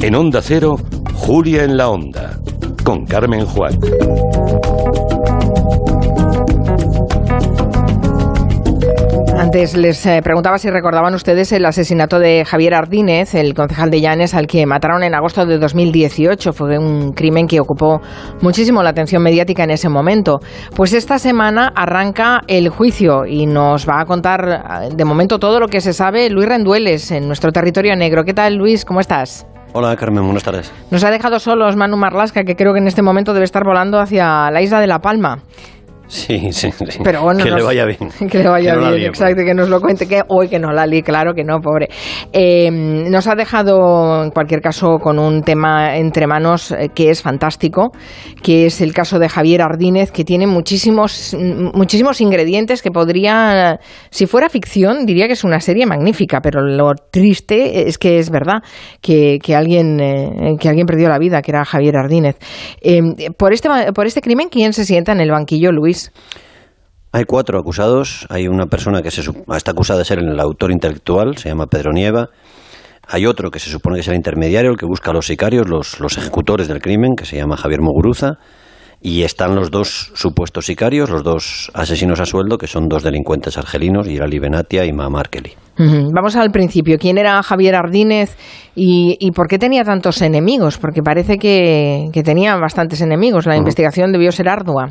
En Onda Cero, Julia en la Onda, con Carmen Juan. Antes les eh, preguntaba si recordaban ustedes el asesinato de Javier Ardínez, el concejal de Llanes, al que mataron en agosto de 2018. Fue un crimen que ocupó muchísimo la atención mediática en ese momento. Pues esta semana arranca el juicio y nos va a contar eh, de momento todo lo que se sabe Luis Rendueles en nuestro territorio negro. ¿Qué tal, Luis? ¿Cómo estás? Hola Carmen, buenas tardes. Nos ha dejado solos Manu Marlasca, que creo que en este momento debe estar volando hacia la isla de La Palma. Sí, sí, sí. Pero bueno, que le vaya bien. Que le vaya bien, exacto, que nos lo cuente. Que hoy que no la li, claro que no, pobre. Eh, nos ha dejado, en cualquier caso, con un tema entre manos eh, que es fantástico, que es el caso de Javier Ardínez, que tiene muchísimos, muchísimos ingredientes que podría, si fuera ficción, diría que es una serie magnífica, pero lo triste es que es verdad que, que alguien, eh, que alguien perdió la vida, que era Javier Ardínez. por, este, por este crimen, ¿quién se sienta en el banquillo, Luis? Hay cuatro acusados. Hay una persona que se, está acusada de ser el autor intelectual, se llama Pedro Nieva. Hay otro que se supone que es el intermediario, el que busca a los sicarios, los, los ejecutores del crimen, que se llama Javier Moguruza. Y están los dos supuestos sicarios, los dos asesinos a sueldo, que son dos delincuentes argelinos, Irali Benatia y Mamar Kelly. Vamos al principio. ¿Quién era Javier Ardínez y, y, por qué tenía tantos enemigos? Porque parece que, que tenía bastantes enemigos. La investigación debió ser ardua.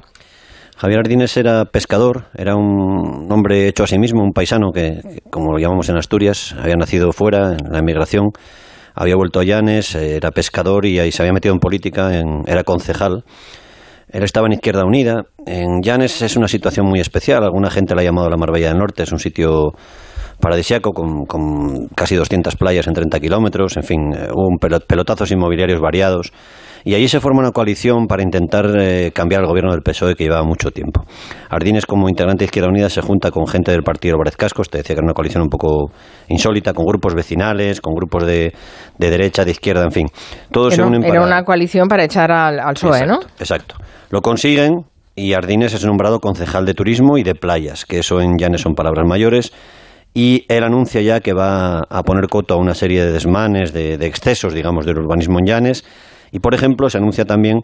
Javier Ardínez era pescador, era un hombre hecho a sí mismo, un paisano que, como lo llamamos en Asturias, había nacido fuera, en la emigración, había vuelto a Llanes, era pescador y ahí se había metido en política, era concejal. Él estaba en Izquierda Unida. En Llanes es una situación muy especial. Alguna gente la ha llamado la Marbella del Norte. Es un sitio paradisiaco con, con casi 200 playas en 30 kilómetros. En fin, hubo pelotazos inmobiliarios variados. Y allí se forma una coalición para intentar eh, cambiar el gobierno del PSOE que llevaba mucho tiempo. Ardines, como integrante de Izquierda Unida, se junta con gente del partido Álvarez Cascos, te decía que era una coalición un poco insólita, con grupos vecinales, con grupos de, derecha, de izquierda, en fin. Todos era, era una coalición para echar al, al PSOE, ¿no? Exacto. Lo consiguen y Ardines es nombrado concejal de turismo y de playas, que eso en Llanes son palabras mayores y él anuncia ya que va a poner coto a una serie de desmanes, de, excesos, digamos, del urbanismo en Llanes. Y, por ejemplo, se anuncia también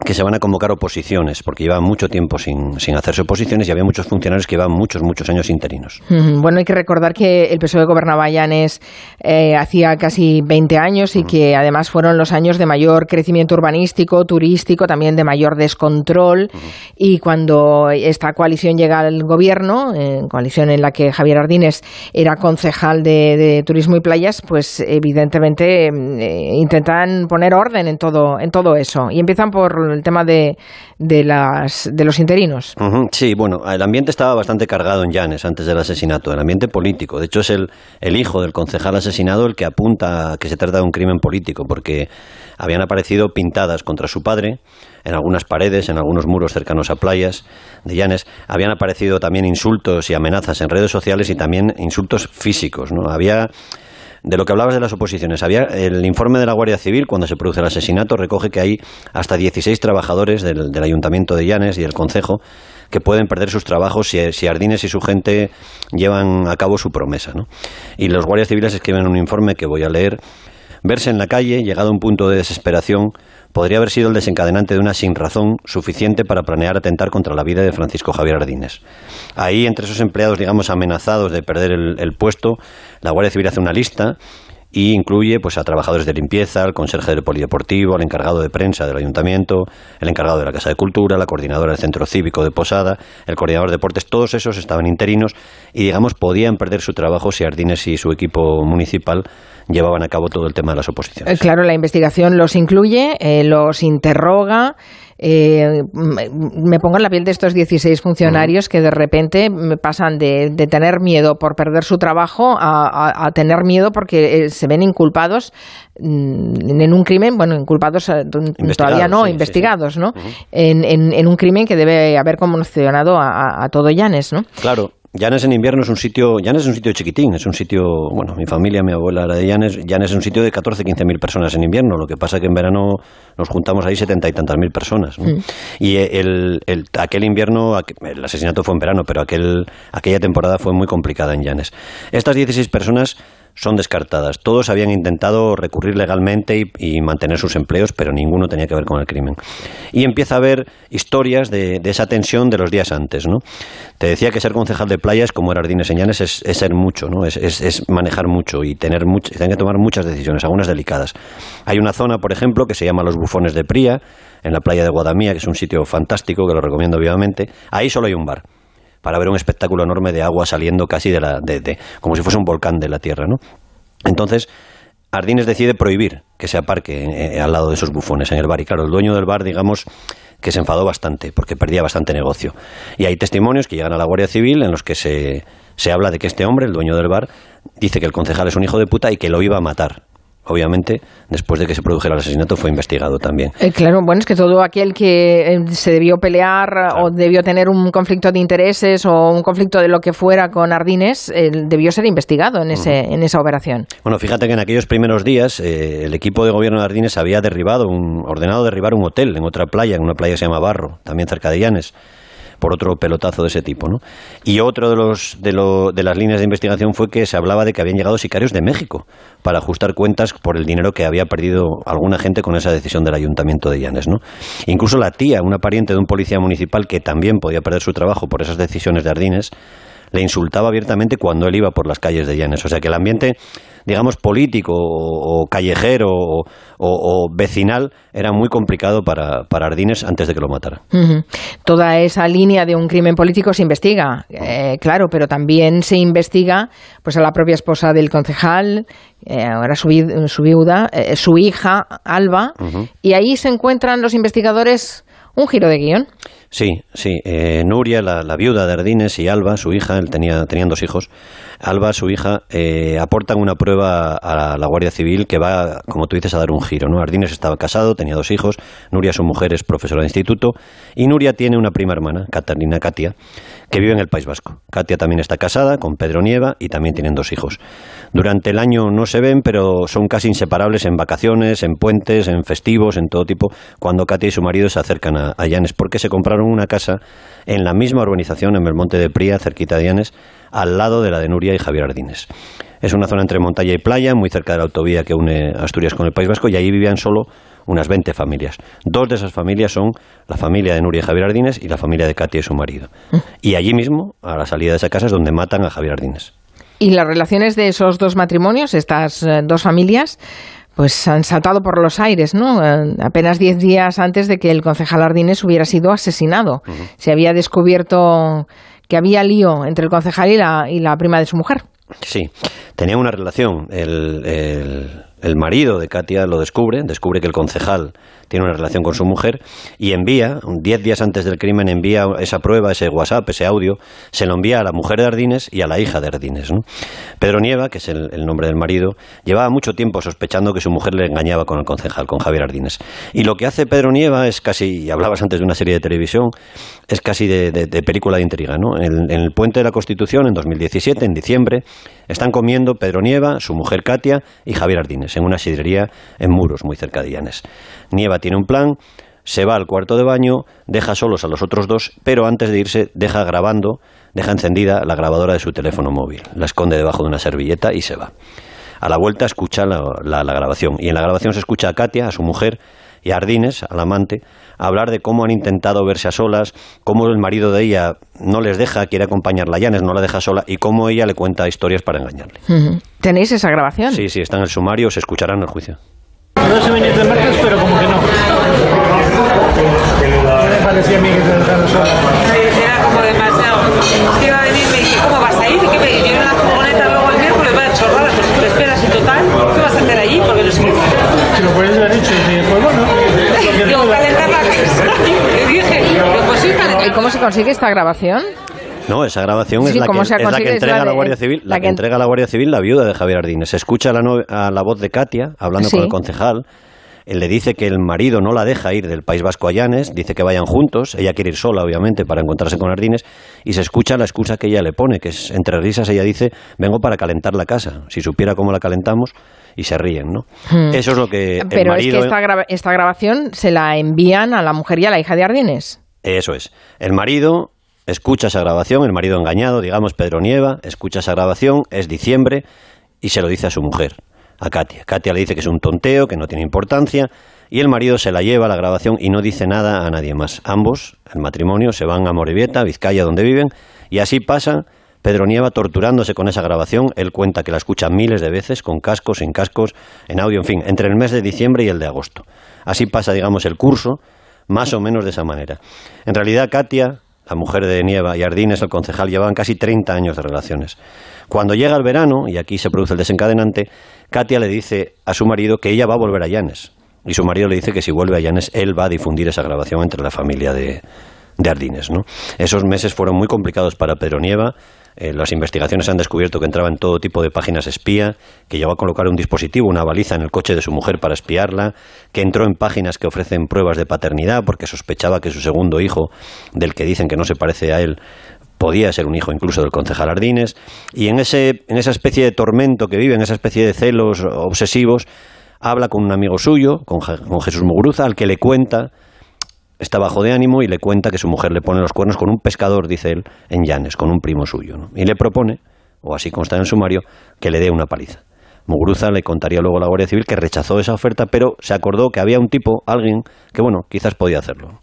que se van a convocar oposiciones, porque llevan mucho tiempo sin, sin hacerse oposiciones y había muchos funcionarios que llevan muchos, muchos años interinos. Bueno, hay que recordar que el PSOE gobernaba Llanes eh, hacía casi 20 años y que además fueron los años de mayor crecimiento urbanístico, turístico, también de mayor descontrol. Y cuando esta coalición llega al gobierno, eh, coalición en la que Javier Ardínez era concejal de, turismo y playas, pues evidentemente eh, intentan poner orden en todo, en todo eso. Y empiezan por el tema de, de, las, de los interinos. Sí, bueno, el ambiente estaba bastante cargado en Llanes antes del asesinato, el ambiente político. De hecho, es el, el hijo del concejal asesinado el que apunta a que se trata de un crimen político, porque habían aparecido pintadas contra su padre en algunas paredes, en algunos muros cercanos a playas de Llanes. Habían aparecido también insultos y amenazas en redes sociales y también insultos físicos. ¿no? Había de lo que hablabas de las oposiciones, había el informe de la Guardia Civil cuando se produce el asesinato recoge que hay hasta 16 trabajadores del, Ayuntamiento de Llanes y del Concejo que pueden perder sus trabajos si, si, Ardines y su gente llevan a cabo su promesa. ¿no? Y los guardias civiles escriben un informe que voy a leer. Verse en la calle, llegado a un punto de desesperación, podría haber sido el desencadenante de una sinrazón suficiente para planear atentar contra la vida de Francisco Javier Ardines. Ahí, entre esos empleados, digamos, amenazados de perder el, puesto, la Guardia Civil hace una lista y incluye pues a trabajadores de limpieza, al conserje del polideportivo, al encargado de prensa del ayuntamiento, el encargado de la Casa de Cultura, la coordinadora del Centro Cívico de Posada, el coordinador de deportes, todos esos estaban interinos y digamos podían perder su trabajo si Ardines y su equipo municipal llevaban a cabo todo el tema de las oposiciones. Eh, claro, la investigación los incluye, eh, los interroga. Eh, me pongo en la piel de estos 16 funcionarios que de repente pasan de, tener miedo por perder su trabajo a, tener miedo porque se ven inculpados mm, en un crimen, bueno, inculpados todavía no, investigados, ¿no? en, un crimen que debe haber conmocionado a, a todo Llanes, ¿no? Claro. Llanes en invierno es un sitio, Llanes es un sitio chiquitín, es un sitio, bueno, mi familia, mi abuela era de Llanes, Llanes es un sitio de 14, 15 mil personas en invierno, lo que pasa que en verano nos juntamos ahí setenta y tantas mil personas. Y el, el, aquel invierno, el asesinato fue en verano, pero aquel, aquella temporada fue muy complicada en Llanes. Estas 16 personas son descartadas. Todos habían intentado recurrir legalmente y, mantener sus empleos, pero ninguno tenía que ver con el crimen. Y empieza a haber historias de, esa tensión de los días antes. ¿no? Te decía que ser concejal de playas, como era Ardines Señanes, es, es ser mucho, ¿no? es, manejar mucho y tener, tener que tomar muchas decisiones, algunas delicadas. Hay una zona, por ejemplo, que se llama Los Bufones de Pría, en la playa de Guadamía, que es un sitio fantástico, que lo recomiendo vivamente. Ahí solo hay un bar para ver un espectáculo enorme de agua saliendo casi de la, de, como si fuese un volcán de la Tierra, ¿no? Entonces, Ardines decide prohibir que se aparque eh, al lado de esos bufones en el bar. Y claro, el dueño del bar, digamos, que se enfadó bastante, porque perdía bastante negocio. Y hay testimonios que llegan a la Guardia Civil en los que se, se habla de que este hombre, el dueño del bar, dice que el concejal es un hijo de puta y que lo iba a matar obviamente, después de que se produjera el asesinato, fue investigado también. Eh, claro, bueno, es que todo aquel que eh, se debió pelear o debió tener un conflicto de intereses o un conflicto de lo que fuera con Ardines, debió ser investigado en, ese, en esa operación. Bueno, fíjate que en aquellos primeros días eh, el equipo de gobierno de Ardines había derribado, un, ordenado derribar un hotel en otra playa, en una playa que se llama Barro, también cerca de Llanes por otro pelotazo de ese tipo. ¿no? Y otro de, los, de, lo, de las líneas de investigación fue que se hablaba de que habían llegado sicarios de México para ajustar cuentas por el dinero que había perdido alguna gente con esa decisión del ayuntamiento de Llanes. ¿no? Incluso la tía, una pariente de un policía municipal que también podía perder su trabajo por esas decisiones de Ardines, le insultaba abiertamente cuando él iba por las calles de Llanes. O sea que el ambiente, digamos, político o, callejero o, vecinal era muy complicado para, para Ardines antes de que lo matara. Toda esa línea de un crimen político se investiga, eh, claro, pero también se investiga pues a la propia esposa del concejal, eh, ahora su, su viuda, eh, su hija, Alba, y ahí se encuentran los investigadores un giro de guion. Sí, sí. Eh, Nuria, la, viuda de Ardines, y Alba, su hija, él tenía, tenían dos hijos. Alba, su hija, eh, aportan una prueba a la, Guardia Civil que va, como tú dices, a dar un giro. ¿no? Ardines estaba casado, tenía dos hijos. Nuria, su mujer, es profesora de instituto. Y Nuria tiene una prima hermana, Catalina Katia, que vive en el País Vasco. Katia también está casada con Pedro Nieva y también tienen dos hijos. Durante el año no se ven, pero son casi inseparables en vacaciones, en puentes, en festivos, en todo tipo, cuando Katia y su marido se acercan a, Llanes, porque se compraron una casa en la misma urbanización, en el Monte de Pría, cerquita de Llanes, al lado de la de Nuria y Javier Ardines. Es una zona entre montaña y playa, muy cerca de la autovía que une Asturias con el País Vasco, y allí vivían solo unas 20 familias. Dos de esas familias son la familia de Nuria y Javier Ardines y la familia de Katia y su marido. Mm. Y allí mismo, a la salida de esa casa, es donde matan a Javier Ardines. Y las relaciones de esos dos matrimonios, estas eh, dos familias, pues han saltado por los aires, ¿no? Eh, apenas diez días antes de que el concejal Ardines hubiera sido asesinado. Se había descubierto que había lío entre el concejal y la, y la prima de su mujer. Sí, tenía una relación. El, el, el marido de Katia lo descubre, descubre que el concejal tiene una relación con su mujer y envía, diez días antes del crimen, envía esa prueba, ese WhatsApp, ese audio, se lo envía a la mujer de Ardines y a la hija de Ardines. Pedro Nieva, que es el, nombre del marido, llevaba mucho tiempo sospechando que su mujer le engañaba con el concejal, con Javier Ardines. Y lo que hace Pedro Nieva es casi, y hablabas antes de una serie de televisión, es casi de, película de intriga. ¿no? En, en, el Puente de la Constitución, en 2017, en diciembre, están comiendo Pedro Nieva, su mujer Katia y Javier Ardines en una sidrería en Muros, muy cerca de Llanes. Nieva tiene un plan, se va al cuarto de baño, deja solos a los otros dos, pero antes de irse deja grabando, deja encendida la grabadora de su teléfono móvil, la esconde debajo de una servilleta y se va. A la vuelta escucha la, la grabación y en la grabación se escucha a Katia, a su mujer, y a Ardines, al amante, hablar de cómo han intentado verse a solas, cómo el marido de ella no les deja, quiere acompañarla a Llanes, no la deja sola, y cómo ella le cuenta historias para engañarle. ¿Tenéis esa grabación? Sí, sí, está en el sumario, se escuchará en el juicio. No se venía de marcas, pero como que no. Me parecía a mí que te dejaron sola. Era como demasiado. Que iba a venir, me dije, ¿cómo vas a ir? Que me vinieron a la furgoneta luego el miércoles, va a chorrada, pues tú esperas en total, ¿qué vas a hacer allí? Porque no sé qué. Si lo puedes haber dicho, y dije, pues bueno. Digo, calentar la casa. Y dije, pues sí, ¿Y cómo se consigue esta grabación? No, esa grabación es, la que, es, la que, entrega a la Guardia Civil, la, que, entrega a la Guardia Civil la viuda de Javier Ardines. Se escucha la, a la voz de Katia hablando con el concejal. Él le dice que el marido no la deja ir del País Vasco a Llanes, dice que vayan juntos, ella quiere ir sola, obviamente, para encontrarse con Ardines, y se escucha la excusa que ella le pone, que es, entre risas, ella dice, vengo para calentar la casa, si supiera cómo la calentamos, y se ríen, ¿no? Hmm. Eso es lo que Pero es que esta, esta grabación se la envían a la mujer y a la hija de Ardines. Eso es. El marido escucha esa grabación, el marido engañado, digamos Pedro Nieva, escucha esa grabación, es diciembre, y se lo dice a su mujer, a Katia. Katia le dice que es un tonteo, que no tiene importancia, y el marido se la lleva a la grabación y no dice nada a nadie más. Ambos, el matrimonio, se van a Morevieta, Vizcaya, donde viven, y así pasa Pedro Nieva torturándose con esa grabación. Él cuenta que la escucha miles de veces, con cascos, sin cascos, en audio, en fin, entre el mes de diciembre y el de agosto. Así pasa, digamos, el curso, más o menos de esa manera. En realidad, Katia, la mujer de Nieva, y Ardines, el concejal, llevaban casi 30 años de relaciones. Cuando llega el verano, y aquí se produce el desencadenante, Katia le dice a su marido que ella va a volver a Llanes. Y su marido le dice que si vuelve a Llanes, él va a difundir esa grabación entre la familia de, de Ardines. ¿no? Esos meses fueron muy complicados para Pedro Nieva. Eh, las investigaciones han descubierto que entraba en todo tipo de páginas espía, que llegó a colocar un dispositivo, una baliza en el coche de su mujer para espiarla, que entró en páginas que ofrecen pruebas de paternidad porque sospechaba que su segundo hijo, del que dicen que no se parece a él, podía ser un hijo incluso del concejal Ardines, y en, ese, en esa especie de tormento que vive, en esa especie de celos obsesivos, habla con un amigo suyo, con, con Jesús Muguruza, al que le cuenta está bajo de ánimo y le cuenta que su mujer le pone los cuernos con un pescador, dice él, en Llanes, con un primo suyo. ¿no? Y le propone, o así consta en el sumario, que le dé una paliza. Muguruza le contaría luego a la Guardia Civil que rechazó esa oferta, pero se acordó que había un tipo, alguien, que bueno, quizás podía hacerlo.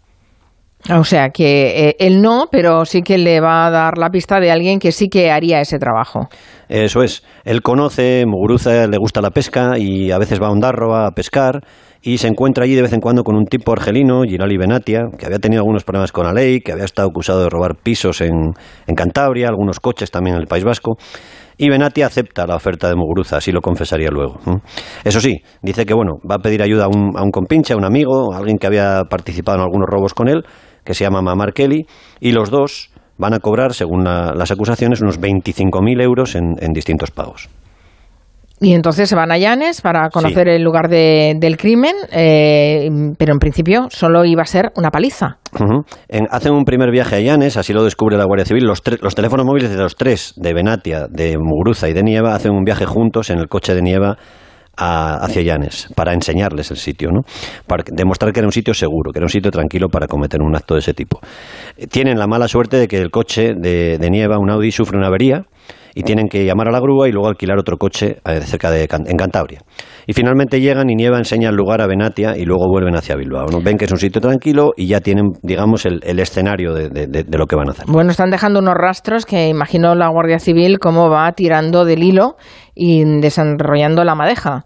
O sea que eh, él no, pero sí que le va a dar la pista de alguien que sí que haría ese trabajo. Eso es. Él conoce, Muguruza le gusta la pesca y a veces va a Ondarroa a pescar y se encuentra allí de vez en cuando con un tipo argelino, Girali Benatia, que había tenido algunos problemas con la ley, que había estado acusado de robar pisos en, Cantabria, algunos coches también en el País Vasco. Y Benatia acepta la oferta de Muguruza, así lo confesaría luego. Eso sí, dice que bueno, va a pedir ayuda a un, a un compinche, a un amigo, a alguien que había participado en algunos robos con él, que se llama Mamar Kelly, y los dos van a cobrar, según la, las acusaciones, unos 25.000 euros en, en distintos pagos. Y entonces se van a Llanes para conocer sí. el lugar de, del crimen, eh, pero en principio solo iba a ser una paliza. Uh -huh. en, hacen un primer viaje a Llanes, así lo descubre la Guardia Civil. Los, los, teléfonos móviles de los tres, de Benatia, de Muguruza y de Nieva, hacen un viaje juntos en el coche de Nieva a, hacia Llanes para enseñarles el sitio, ¿no? para demostrar que era un sitio seguro, que era un sitio tranquilo para cometer un acto de ese tipo. Tienen la mala suerte de que el coche de, de Nieva, un Audi, sufre una avería y tienen que llamar a la grúa y luego alquilar otro coche eh, cerca de en Cantabria. Y finalmente llegan y Nieva enseña el lugar a Benatia y luego vuelven hacia Bilbao. ¿no? Ven que es un sitio tranquilo y ya tienen, digamos, el, el escenario de, de, de, lo que van a hacer. Bueno, están dejando unos rastros que imagino la Guardia Civil cómo va tirando del hilo y desarrollando la madeja.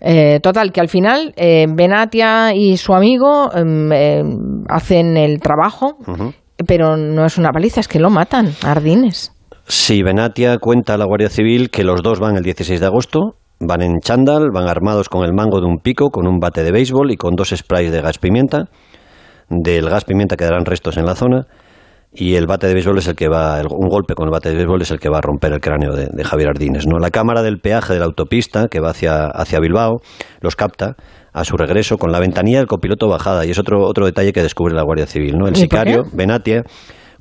Eh, total, que al final eh, Benatia y su amigo eh, hacen el trabajo, uh -huh. pero no es una paliza, es que lo matan, Ardines. Sí, Benatia cuenta a la Guardia Civil que los dos van el 16 de agosto, van en chándal, van armados con el mango de un pico, con un bate de béisbol y con dos sprays de gas pimienta. Del gas pimienta quedarán restos en la zona y el bate de béisbol es el que va, un golpe con el bate de béisbol es el que va a romper el cráneo de, de Javier Ardines. ¿no? La cámara del peaje de la autopista que va hacia, hacia Bilbao los capta a su regreso con la ventanilla del copiloto bajada y es otro, otro detalle que descubre la Guardia Civil. ¿no? El sicario, Benatia,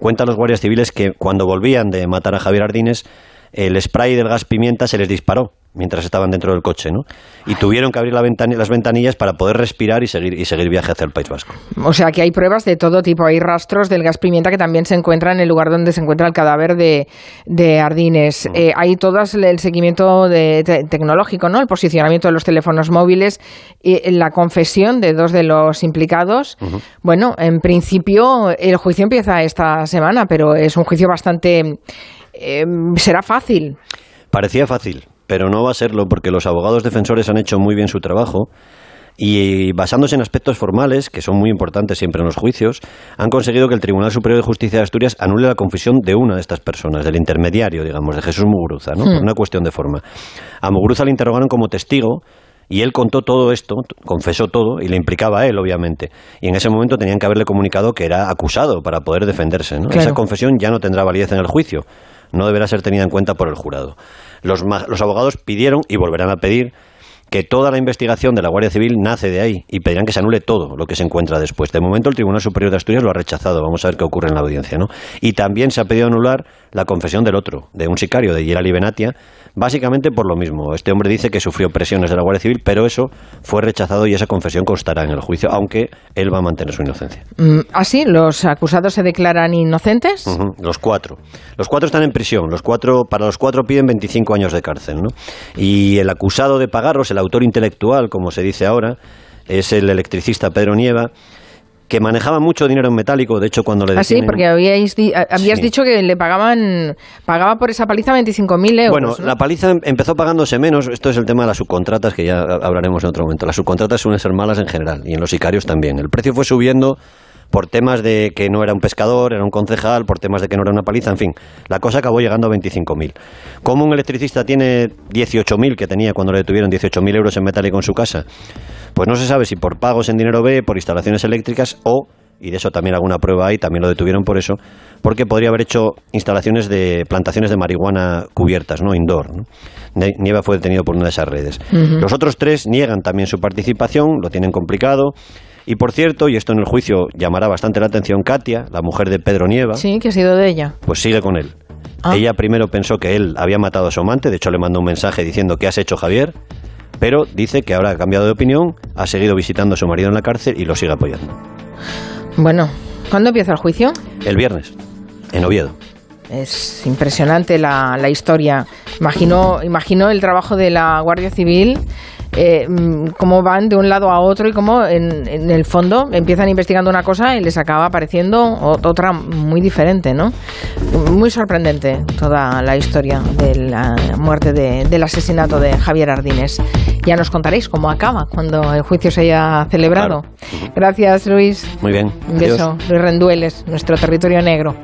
cuenta a los guardias civiles que cuando volvían de matar a Javier Ardines, el spray del gas pimienta se les disparó mientras estaban dentro del coche, ¿no? Y tuvieron que abrir la ventanilla, las ventanillas para poder respirar y seguir, y seguir viaje hacia el País Vasco. O sea que hay pruebas de todo tipo, hay rastros del gas pimienta que también se encuentra en el lugar donde se encuentra el cadáver de, de Ardines. Mm. Eh, hay todo el seguimiento de, te, tecnológico, ¿no? El posicionamiento de los teléfonos móviles, y la confesión de dos de los implicados. Uh -huh. Bueno, en principio el juicio empieza esta semana, pero es un juicio bastante... Eh, será fácil. Parecía fácil, pero no va a serlo porque los abogados defensores han hecho muy bien su trabajo y basándose en aspectos formales, que son muy importantes siempre en los juicios, han conseguido que el Tribunal Superior de Justicia de Asturias anule la confesión de una de estas personas, del intermediario, digamos, de Jesús Muguruza, ¿no? Hmm. por una cuestión de forma. A Muguruza le interrogaron como testigo y él contó todo esto, confesó todo y le implicaba a él, obviamente. Y en ese momento tenían que haberle comunicado que era acusado para poder defenderse. ¿no? Claro. Esa confesión ya no tendrá validez en el juicio, no deberá ser tenida en cuenta por el jurado. Los, los abogados pidieron y volverán a pedir que toda la investigación de la Guardia Civil nace de ahí y pedirán que se anule todo lo que se encuentra después. De momento el Tribunal Superior de Asturias lo ha rechazado. Vamos a ver qué ocurre en la audiencia, ¿no? Y también se ha pedido anular la confesión del otro, de un sicario, de Yerali Benatia, básicamente por lo mismo. Este hombre dice que sufrió presiones de la Guardia Civil, pero eso fue rechazado y esa confesión constará en el juicio, aunque él va a mantener su inocencia. Mm, ¿Así? ¿Los acusados se declaran inocentes? Los cuatro. Los cuatro están en prisión. Los cuatro, para los cuatro piden 25 años de cárcel. ¿no? Y el acusado de pagarlos, el autor intelectual, como se dice ahora, es el electricista Pedro Nieva, que manejaba mucho dinero en metálico. De hecho, cuando le detienen- Ah, porque habíais di- habías Sí. dicho que le pagaban, pagaba por esa paliza 25.000 euros. Bueno, ¿no? la paliza em- empezó pagándose menos. Esto es el tema de las subcontratas, que ya hablaremos en otro momento. Las subcontratas suelen ser malas en general y en los sicarios también. El precio fue subiendo por temas de que no era un pescador, era un concejal, por temas de que no era una paliza, en fin. La cosa acabó llegando a 25.000. Como un electricista tiene 18.000, que tenía cuando le detuvieron 18.000 euros en metálico en su casa, pues no se sabe si por pagos en dinero B, por instalaciones eléctricas o y de eso también alguna prueba hay, también lo detuvieron por eso, porque podría haber hecho instalaciones de plantaciones de marihuana cubiertas, ¿no? Indoor. ¿no? Nieva fue detenido por una de esas redes. Los otros tres niegan también su participación, lo tienen complicado. Y por cierto, y esto en el juicio llamará bastante la atención, Katia, la mujer de Pedro Nieva, Sí, que ha sido de ella. pues sigue con él. Ah. Ella primero pensó que él había matado a su amante, de hecho le mandó un mensaje diciendo ¿qué has hecho Javier? Pero dice que ahora ha cambiado de opinión, ha seguido visitando a su marido en la cárcel y lo sigue apoyando. Bueno, ¿cuándo empieza el juicio? El viernes, en Oviedo. Es impresionante la, la historia. Imagino, imagino el trabajo de la Guardia Civil, eh, mm, cómo van de un lado a otro y cómo en, en el fondo empiezan investigando una cosa y les acaba apareciendo otra muy diferente, ¿no? Muy sorprendente toda la historia de la muerte de- del asesinato de Javier Ardines. Ya nos contaréis cómo acaba cuando el juicio se haya celebrado. Gracias, Luis. Muy bien. Un Adiós. beso. Luis Rendueles, nuestro territorio negro.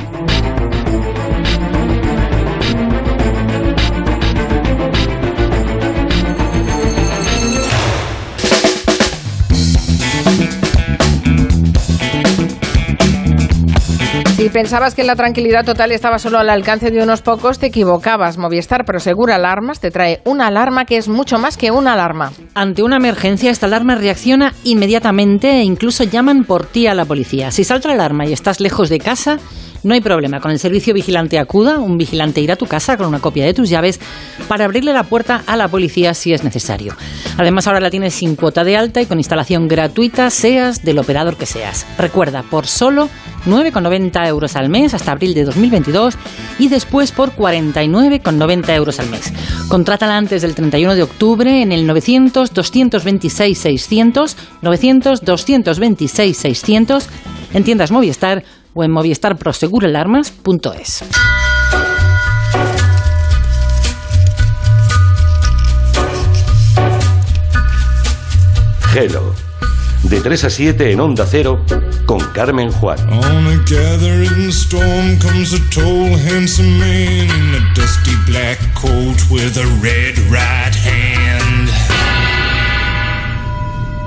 Pensabas que la tranquilidad total estaba solo al alcance de unos pocos, te equivocabas. Movistar Prosegura Alarmas te trae una alarma que es mucho más que una alarma. Ante una emergencia, esta alarma reacciona inmediatamente e incluso llaman por ti a la policía. Si salta la alarma y estás lejos de casa, no hay problema. Con el servicio Vigilante Acuda, un vigilante irá a tu casa con una copia de tus llaves para abrirle la puerta a la policía si es necesario. Además, ahora la tienes sin cuota de alta y con instalación gratuita, seas del operador que seas. Recuerda, por solo 9,90 euros al mes hasta abril de 2022 y después por 49,90 euros al mes. Contrátala antes del 31 de octubre en el 900 226 600, 900 226 600, en tiendas Movistar o en movistarproseguralarmas.es. Hello. De 3 a 7 en Onda Cero con Carmen Juan. On a gathering storm comes a tall, handsome man in a dusty black coat with a red right hand.